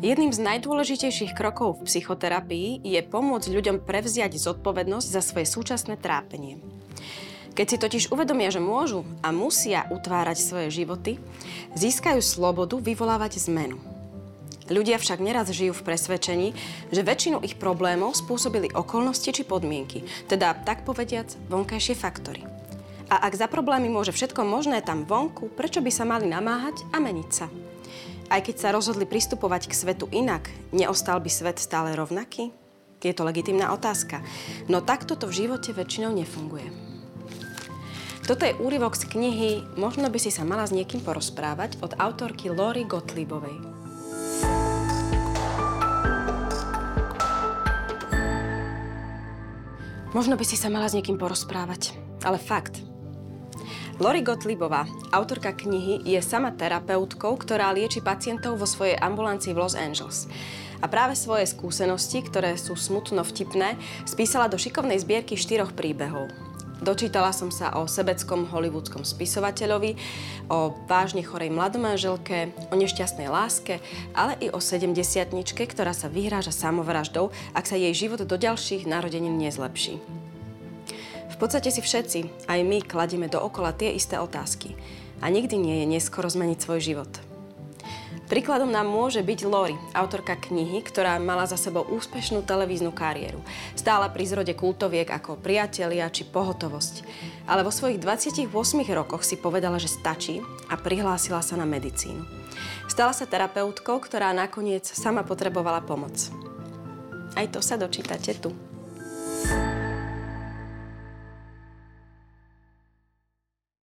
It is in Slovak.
Jedným z najdôležitejších krokov v psychoterapii je pomôcť ľuďom prevziať zodpovednosť za svoje súčasné trápenie. Keď si totiž uvedomia, že môžu a musia utvárať svoje životy, získajú slobodu vyvolávať zmenu. Ľudia však neraz žijú v presvedčení, že väčšinu ich problémov spôsobili okolnosti či podmienky, teda tak povediac vonkajšie faktory. A ak za problémy môže všetko možné tam vonku, prečo by sa mali namáhať a meniť sa? Aj keď sa rozhodli pristupovať k svetu inak, neostal by svet stále rovnaký? Je to legitimná otázka. No takto to v živote väčšinou nefunguje. Toto je úryvok z knihy Možno by si sa mala s niekým porozprávať od autorky Lori Gottliebovej. Možno by si sa mala s niekým porozprávať, ale fakt, Lori Gottliebová, autorka knihy, je sama terapeutkou, ktorá lieči pacientov vo svojej ambulancii v Los Angeles. A práve svoje skúsenosti, ktoré sú smutno vtipné, spísala do šikovnej zbierky štyroch príbehov. Dočítala som sa o sebeckom hollywoodskom spisovateľovi, o vážne chorej mladomanželke, o nešťastnej láske, ale i o sedemdesiatničke, ktorá sa vyhráža samovraždou, ak sa jej život do ďalších narodenín nezlepší podstate si všetci, aj my, kladieme dookola tie isté otázky. A nikdy nie je neskoro zmeniť svoj život. Príkladom nám môže byť Lori, autorka knihy, ktorá mala za sebou úspešnú televíznu kariéru. Stála pri zrode kultoviek ako priatelia či pohotovosť. Ale vo svojich 28 rokoch si povedala, že stačí a prihlásila sa na medicínu. Stala sa terapeutkou, ktorá nakoniec sama potrebovala pomoc. Aj to sa dočítate tu.